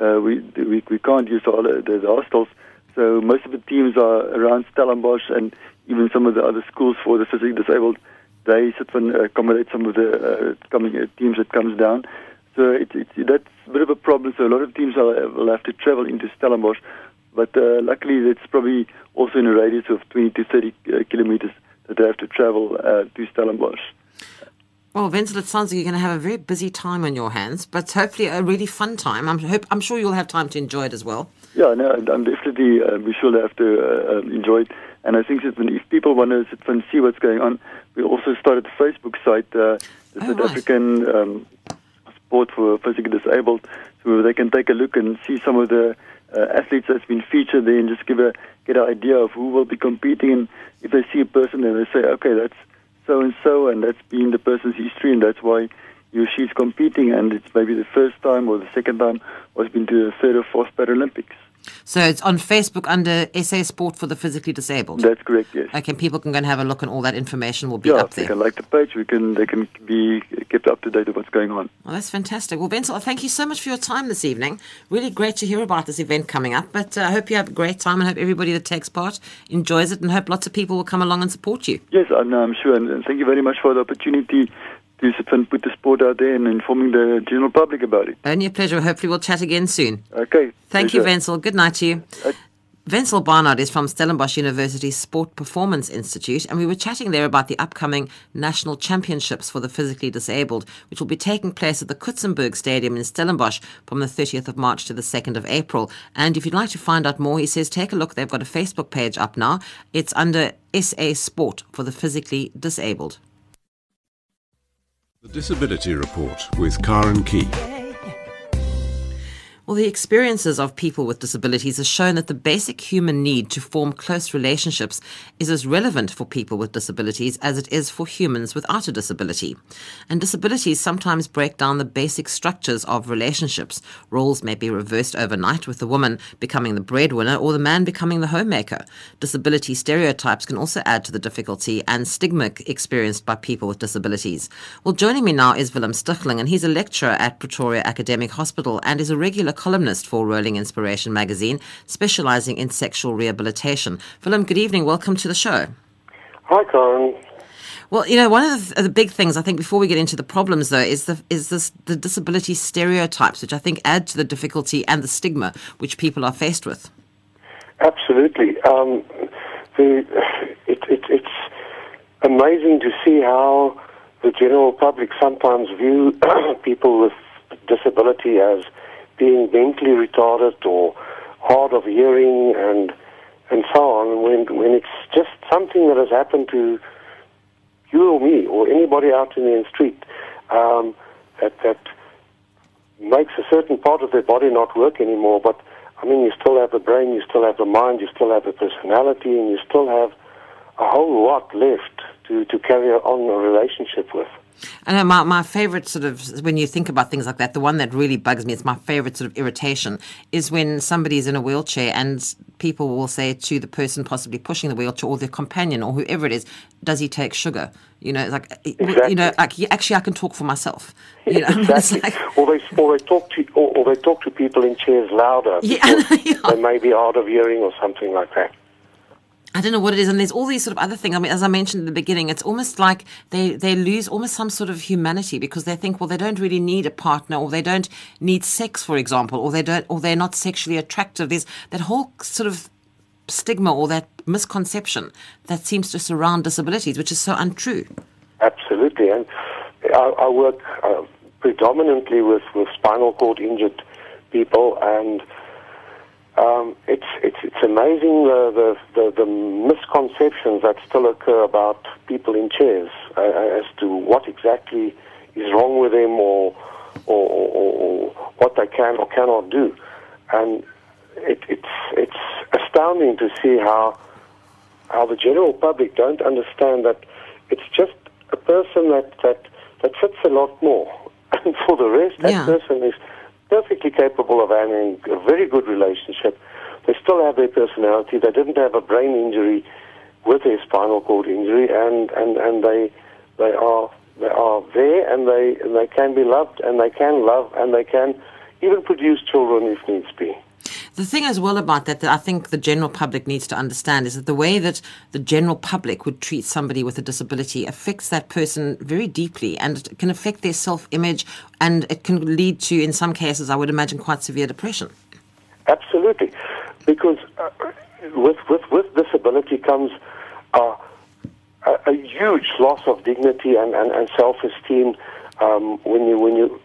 uh, we, we we can't use the, holi- the, the hostels. So most of the teams are around Stellenbosch and even some of the other schools for the physically disabled. They sit and accommodate some of the uh, coming uh, teams that comes down. So it, it, that's a bit of a problem. So a lot of teams are, will have to travel into Stellenbosch, but uh, luckily it's probably also in a radius of 20 to 30 uh, kilometers that they have to travel uh, to Stellenbosch. Well, Wenzel, it sounds like you're going to have a very busy time on your hands, but hopefully a really fun time. I'm, hope, I'm sure you'll have time to enjoy it as well. Yeah, no, I'm definitely uh, we should have to uh, um, enjoy it. And I think that if people want to sit and see what's going on, we also started a Facebook site, uh, the Oh, South right. African um, Sport for Physically Disabled, so they can take a look and see some of the uh, athletes that's been featured there, and just give a get an idea of who will be competing. And if they see a person, then they say, okay, that's so and so, and that's been the person's history, and that's why you she's competing, and it's maybe the first time or the second time, or it's been to the third or fourth Paralympics. So it's on Facebook under SA Sport for the Physically Disabled. That's correct, yes. Okay, people can go and have a look, and all that information will be yeah, up there. can like the page, we can they can be kept up to date with what's going on. Well, that's fantastic. Well, Wenzel, thank you so much for your time this evening. Really great to hear about this event coming up. But uh, I hope you have a great time and hope everybody that takes part enjoys it and hope lots of people will come along and support you. Yes, I'm, I'm sure, and thank you very much for the opportunity to put the sport out there and informing the general public about it. Only a pleasure. Hopefully, we'll chat again soon. Okay. Thank you, pleasure. Wenzel. Good night to you. Uh, Wenzel Barnard is from Stellenbosch University's Sport Performance Institute, and we were chatting there about the upcoming national championships for the physically disabled, which will be taking place at the Coetzenburg Stadium in Stellenbosch from the 30th of March to the 2nd of April. And if you'd like to find out more, he says take a look. They've got a Facebook page up now. It's under SA Sport for the physically disabled. The Disability Report with Karen Key. Well, the experiences of people with disabilities has shown that the basic human need to form close relationships is as relevant for people with disabilities as it is for humans without a disability. And disabilities sometimes break down the basic structures of relationships. Roles may be reversed overnight, with the woman becoming the breadwinner or the man becoming the homemaker. Disability stereotypes can also add to the difficulty and stigma experienced by people with disabilities. Well, joining me now is Willem Stichling, and he's a lecturer at Pretoria Academic Hospital and is a regular columnist for Rolling Inspiration magazine, specializing in sexual rehabilitation. Willem, good evening. Welcome to the show. Hi, Karen. Well, you know, one of the, the big things I think before we get into the problems, though, is the is this the disability stereotypes, which I think add to the difficulty and the stigma which people are faced with. Absolutely. Um, the, it, it, it's amazing to see how the general public sometimes view <clears throat> people with disability as being mentally retarded or hard of hearing and and so on. When when it's just something that has happened to you or me or anybody out in the street um, that that makes a certain part of their body not work anymore. But I mean, you still have the brain, you still have the mind, you still have the personality, and you still have a whole lot left to, to carry on a relationship with. I know my, my favorite sort of, when you think about things like that, the one that really bugs me, it's my favorite sort of irritation, is when somebody's in a wheelchair and people will say to the person possibly pushing the wheelchair or their companion or whoever it is, does he take sugar? You know, it's like, eh, you know, like, actually, I can talk for myself. <laughs> You know, <laughs> Exactly. like, or they or they talk to or, or they talk to people in chairs louder Yeah, <laughs> yeah. they may be hard of hearing or something like that. I don't know what it is, and there's all these sort of other things. I mean, as I mentioned at the beginning, it's almost like they, they lose almost some sort of humanity because they think, well, they don't really need a partner, or they don't need sex, for example, or they don't, or they're not sexually attractive. There's that whole sort of stigma or that misconception that seems to surround disabilities, which is so untrue. Absolutely, and I, I work uh, predominantly with, with spinal cord injured people, and um, it's it's it's amazing the, the the the misconceptions that still occur about people in chairs uh, as to what exactly is wrong with them or or, or, or what they can or cannot do, and it, it's it's astounding to see how how the general public don't understand that it's just a person that, that, that fits a lot more. <laughs> And for the rest, that Yeah. person is perfectly capable of having a very good relationship. They still have their personality. They didn't have a brain injury with their spinal cord injury, and, and, and they, they, are, they are there and they, and they can be loved and they can love and they can even produce children if needs be. The thing as well about that that I think the general public needs to understand is that the way that the general public would treat somebody with a disability affects that person very deeply and it can affect their self image and it can lead to, in some cases, I would imagine, quite severe depression. Absolutely, because uh, with, with with disability comes uh, a, a huge loss of dignity and, and, and self-esteem. Um, when you when you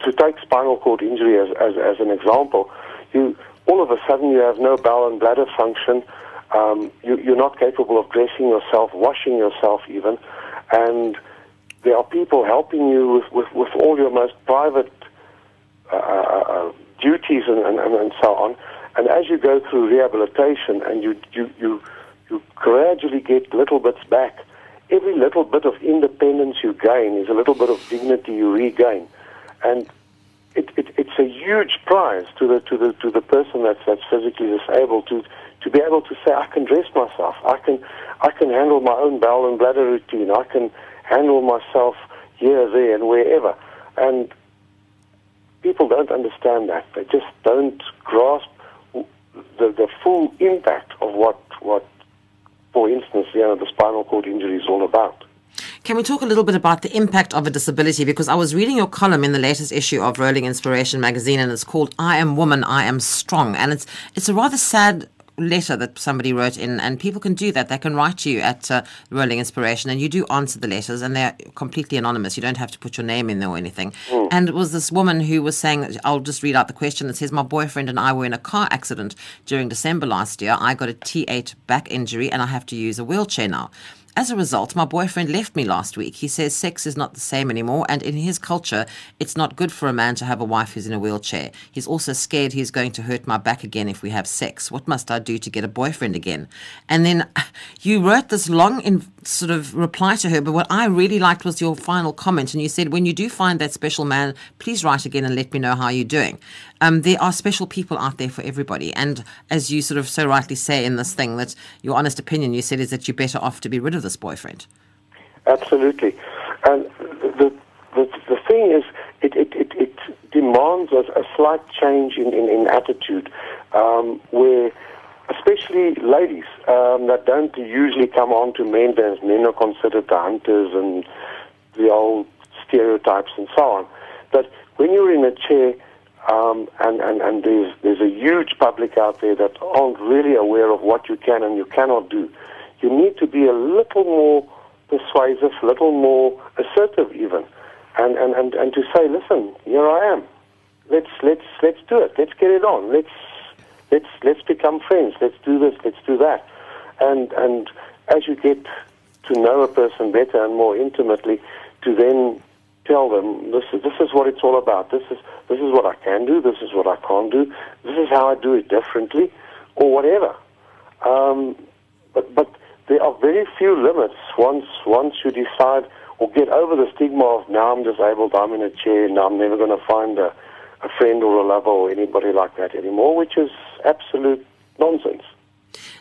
to take spinal cord injury as, as as an example, you all of a sudden you have no bowel and bladder function. Um, you, you're not capable of dressing yourself, washing yourself even, and there are people helping you with, with, with all your most private uh, uh, duties and, and, and so on. And as you go through rehabilitation and you, you, you, you gradually get little bits back, every little bit of independence you gain is a little bit of dignity you regain. And it, it, it's a huge prize to the, to the, to the person that's, that's physically disabled to, to be able to say, I can dress myself, I can, I can handle my own bowel and bladder routine, I can handle myself here, there, and wherever. And people don't understand that. They just don't grasp the, the full impact of what, what, for instance, you know, the spinal cord injury is all about. Can we talk a little bit about the impact of a disability? Because I was reading your column in the latest issue of Rolling Inspiration magazine, and it's called "I Am Woman, I Am Strong," and it's it's a rather sad letter that somebody wrote in, and people can do that. They can write to you at uh, Rolling Inspiration, and you do answer the letters, and they're completely anonymous. You don't have to put your name in there or anything. And it was this woman who was saying, I'll just read out the question. It says, My boyfriend and I were in a car accident during December last year. I got a T8 back injury, and I have to use a wheelchair now. As a result, my boyfriend left me last week. He says sex is not the same anymore, and in his culture, it's not good for a man to have a wife who's in a wheelchair. He's also scared he's going to hurt my back again if we have sex. What must I do to get a boyfriend again? And then <laughs> you wrote this long in, sort of reply to her, but what I really liked was your final comment, and you said, When you do find that special man, please write again and let me know how you're doing. Um, there are special people out there for everybody. And as you sort of so rightly say in this thing, that your honest opinion, you said, is that you're better off to be rid of this boyfriend. Absolutely. And the, the, the thing is, it, it, it, it demands a, a slight change in, in, in attitude um, where, especially ladies um, that don't usually come on to men as men are considered the hunters and the old stereotypes and so on. But when you're in a chair, um, and, and, and there's, there's a huge public out there that aren't really aware of what you can and you cannot do. You need to be a little more persuasive, a little more assertive even, and, and, and, and to say, listen, here I am. Let's, let's, let's do it. Let's get it on. Let's, let's, let's become friends. Let's do this. Let's do that. And, and as you get to know a person better and more intimately, to then tell them this is this is what it's all about. This is this is what I can do. This is what I can't do. This is how I do it differently, or whatever. Um, but but there are very few limits once once you decide or get over the stigma of now I'm disabled, I'm in a chair, now I'm never going to find a, a friend or a lover or anybody like that anymore, which is absolute nonsense.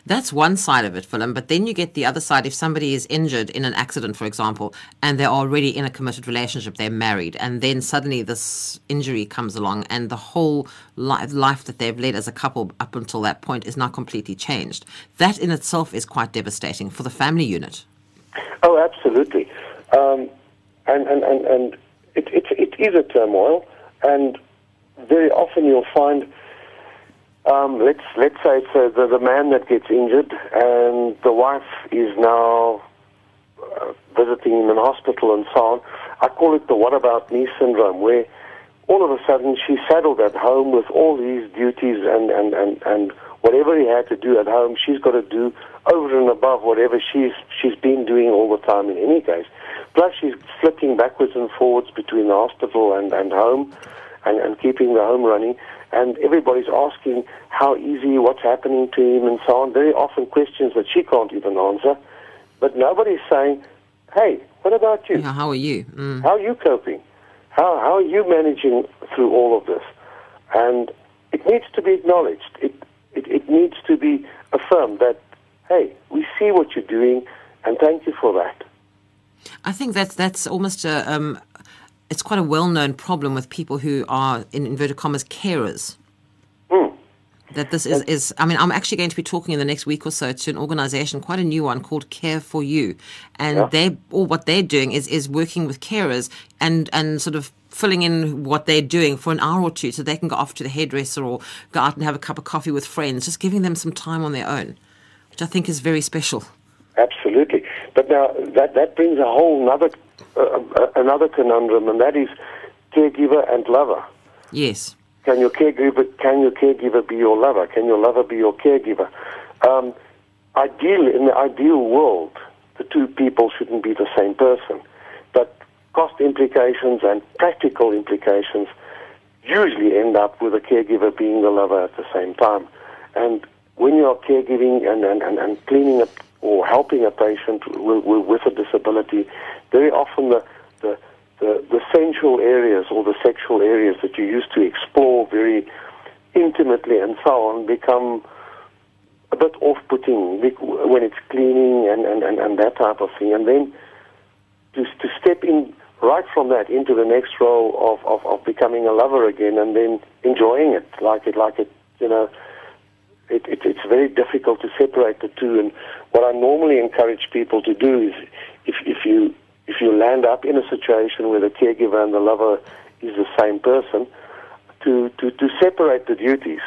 That's one side of it, Philip. But then you get the other side. If somebody is injured in an accident, for example, and they're already in a committed relationship, they're married, and then suddenly this injury comes along, and the whole li- life that they've led as a couple up until that point is now completely changed. That in itself is quite devastating for the family unit. Oh, absolutely. Um, and and, and, and it, it, it is a turmoil, and very often you'll find, um, let's let's say it's uh, the, the man that gets injured, and the wife is now uh, visiting him in hospital and so on. I call it the "what about me" syndrome, where all of a sudden she's saddled at home with all these duties and, and, and, and whatever he had to do at home, she's got to do over and above whatever she's she's been doing all the time in any case. Plus she's flicking backwards and forwards between the hospital and, and home and, and keeping the home running. And everybody's asking how easy, what's happening to him and so on. Very often questions that she can't even answer. But nobody's saying, hey, what about you? Yeah, how are you? Mm. How are you coping? How, how are you managing through all of this? And it needs to be acknowledged. It, it, it needs to be affirmed that, hey, we see what you're doing, and thank you for that. I think that's that's almost a um, it's quite a well-known problem with people who are in inverted commas carers. Hmm. That this is, is I mean I'm actually going to be talking in the next week or so to an organisation, quite a new one called Care for You, and Yeah. they all what they're doing is is working with carers and and sort of filling in what they're doing for an hour or two so they can go off to the hairdresser or go out and have a cup of coffee with friends, just giving them some time on their own, which I think is very special. Absolutely. But now that, that brings a whole another, uh, uh, another conundrum, and that is caregiver and lover. Yes. Can your caregiver can your caregiver be your lover? Can your lover be your caregiver? Um, ideal in the ideal world, the two people shouldn't be the same person, but cost implications and practical implications usually end up with a caregiver being the lover at the same time. And when you are caregiving and, and, and, and cleaning up or helping a patient with, with, with a disability, very often the, the, the, the sensual areas or the sexual areas that you used to explore very intimately and so on become a bit off-putting when it's cleaning and, and, and, and that type of thing. And then to, to step in right from that into the next role of, of, of becoming a lover again and then enjoying it like it, like it, you know, it, it, it's very difficult to separate the two. And what I normally encourage people to do is if, if you if you land up in a situation where the caregiver and the lover is the same person, to, to, to separate the duties.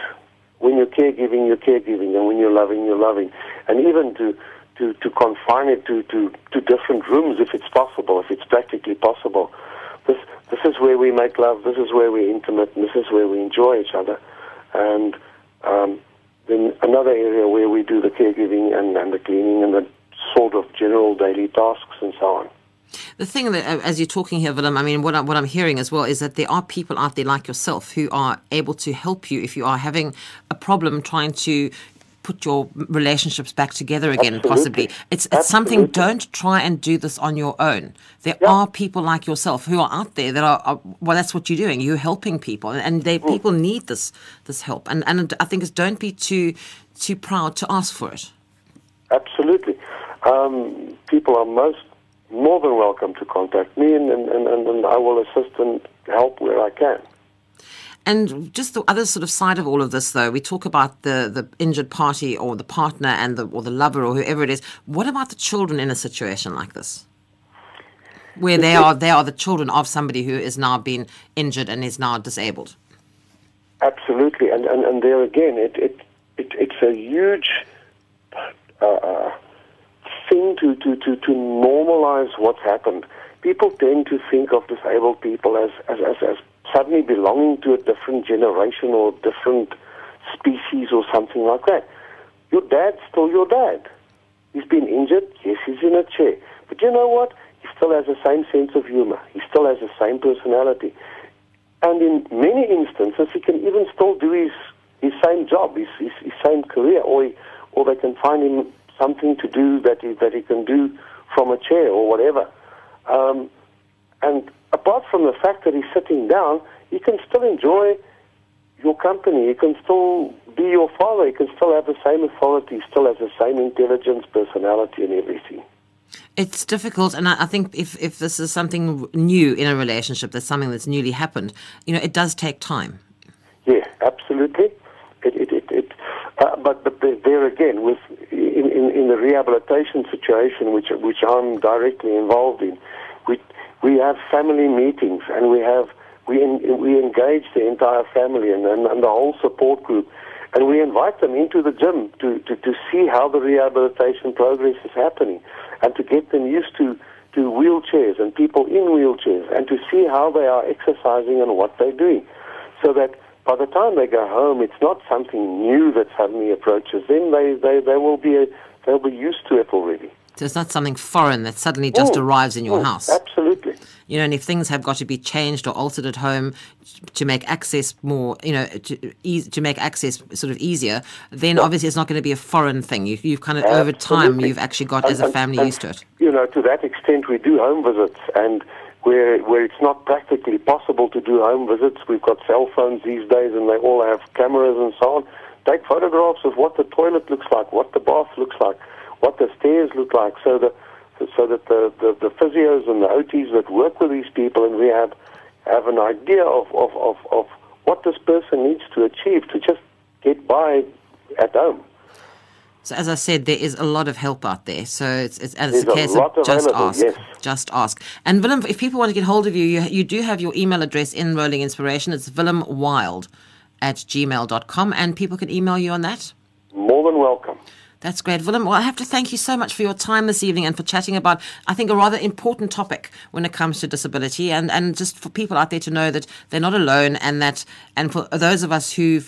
When you're caregiving, you're caregiving, and when you're loving, you're loving. And even to, to, to confine it to, to, to different rooms if it's possible, if it's practically possible. This, this is where we make love, this is where we're intimate, and this is where we enjoy each other. And um, then another area where we do the caregiving and, and the cleaning and the sort of general daily tasks and so on. The thing that, as you're talking here, Willem, I mean, what, I, what I'm hearing as well is that there are people out there like yourself who are able to help you if you are having a problem trying to put your relationships back together again, Absolutely. possibly. It's, it's something, don't try and do this on your own. There Yeah. are people like yourself who are out there that are, are well, that's what you're doing. You're helping people, and, and they, people need this this help. And, and I think it's don't be too too proud to ask for it. Absolutely. Um, people are most more than welcome to contact me, and, and, and, and I will assist and help where I can. And just the other sort of side of all of this, though, we talk about the, the injured party or the partner and the or the lover or whoever it is. What about the children in a situation like this, where they are they are the children of somebody who is now been injured and is now disabled? Absolutely, and, and, and there again, it, it, it it's a huge uh, uh, thing to, to, to, to normalize what's happened. People tend to think of disabled people as, as, as, as suddenly belonging to a different generation or different species or something like that. Your dad's still your dad. He's been injured, yes, he's in a chair. But you know what? He still has the same sense of humor. He still has the same personality. And in many instances, he can even still do his, his same job, his, his, his same career, or, he, or they can find him something to do that he, that he can do from a chair or whatever. Um, and apart from the fact that he's sitting down, he can still enjoy your company. He can still be your father. He can still have the same authority, still has the same intelligence, personality, and everything. It's difficult, and I, I think if if this is something new in a relationship, that's something that's newly happened. You know, it does take time. Yeah, absolutely. It, it, it, it, uh, but but there- there again, with in, in, in the rehabilitation situation, which which I'm directly involved in, we we have family meetings and we have we we engage the entire family and, and, and the whole support group, and we invite them into the gym to, to, to see how the rehabilitation progress is happening, and to get them used to to wheelchairs and people in wheelchairs, and to see how they are exercising and what they're doing. So that by the time they go home, it's not something new that suddenly approaches them. They they, they will be a, they'll be used to it already. So it's not something foreign that suddenly just Mm, arrives in your mm, house. Absolutely. You know, and if things have got to be changed or altered at home to make access more, you know, to, to make access sort of easier, then obviously it's not going to be a foreign thing. You, you've kind of over time you've actually got And- as a family and, used to it. You know, to that extent, we do home visits, and where where it's not practically possible to do home visits, we've got cell phones these days, and they all have cameras and so on. Take photographs of what the toilet looks like, what the bath looks like, what the stairs look like, so that so that the, the, the physios and the OTs that work with these people in rehab have have an idea of, of, of, of what this person needs to achieve to just get by at home. So as I said, there is a lot of help out there. So it's, it's, it's a a case lot of just ask. yes. Just ask. And Willem, if people want to get hold of you, you, you do have your email address in Rolling Inspiration. It's willemwild at gmail.com. And people can email you on that. More than welcome. That's great. Willem, well, I have to thank you so much for your time this evening and for chatting about, I think, a rather important topic when it comes to disability and, and just for people out there to know that they're not alone and that, and for those of us who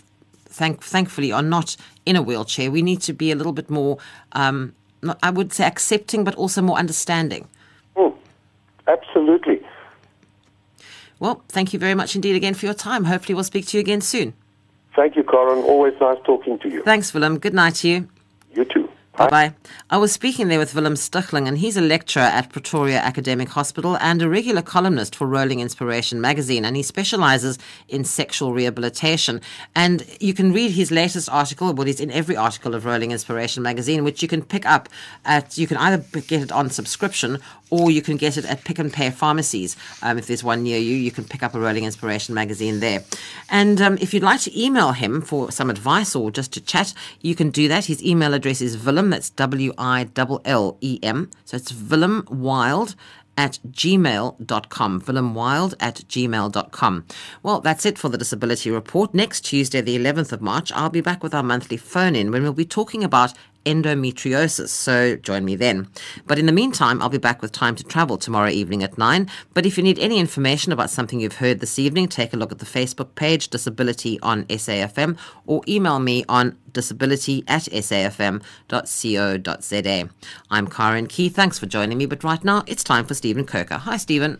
thank, thankfully are not in a wheelchair, we need to be a little bit more, um, not, I would say accepting, but also more understanding. Hmm. Absolutely. Well, thank you very much indeed again for your time. Hopefully, we'll speak to you again soon. Thank you, Karen. Always nice talking to you. Thanks, Willem. Good night to you. You too. Bye bye. I was speaking there with Willem Stichling, and he's a lecturer at Pretoria Academic Hospital and a regular columnist for Rolling Inspiration magazine, and he specializes in sexual rehabilitation. And you can read his latest article, well, he's in every article of Rolling Inspiration magazine, which you can pick up at, you can either get it on subscription or you can get it at Pick n Pay pharmacies. Um, if there's one near you, you can pick up a Rolling Inspiration magazine there. And um, if you'd like to email him for some advice or just to chat, you can do that. His email address is That's W I L L E M. So it's Willem Wild at gmail.com. Willem Wild at gmail.com. Well, that's it for the Disability Report. Next Tuesday, the 11th of March, I'll be back with our monthly phone in when we'll be talking about endometriosis. So join me then. But in the meantime, I'll be back with Time to Travel tomorrow evening at 9. But if you need any information about something you've heard this evening, take a look at the Facebook page, Disability on SAFM, or email me on disability at safm.co.za. I'm Karen Key. Thanks for joining me. But right now, it's time for Stephen Kirker. Hi, Stephen.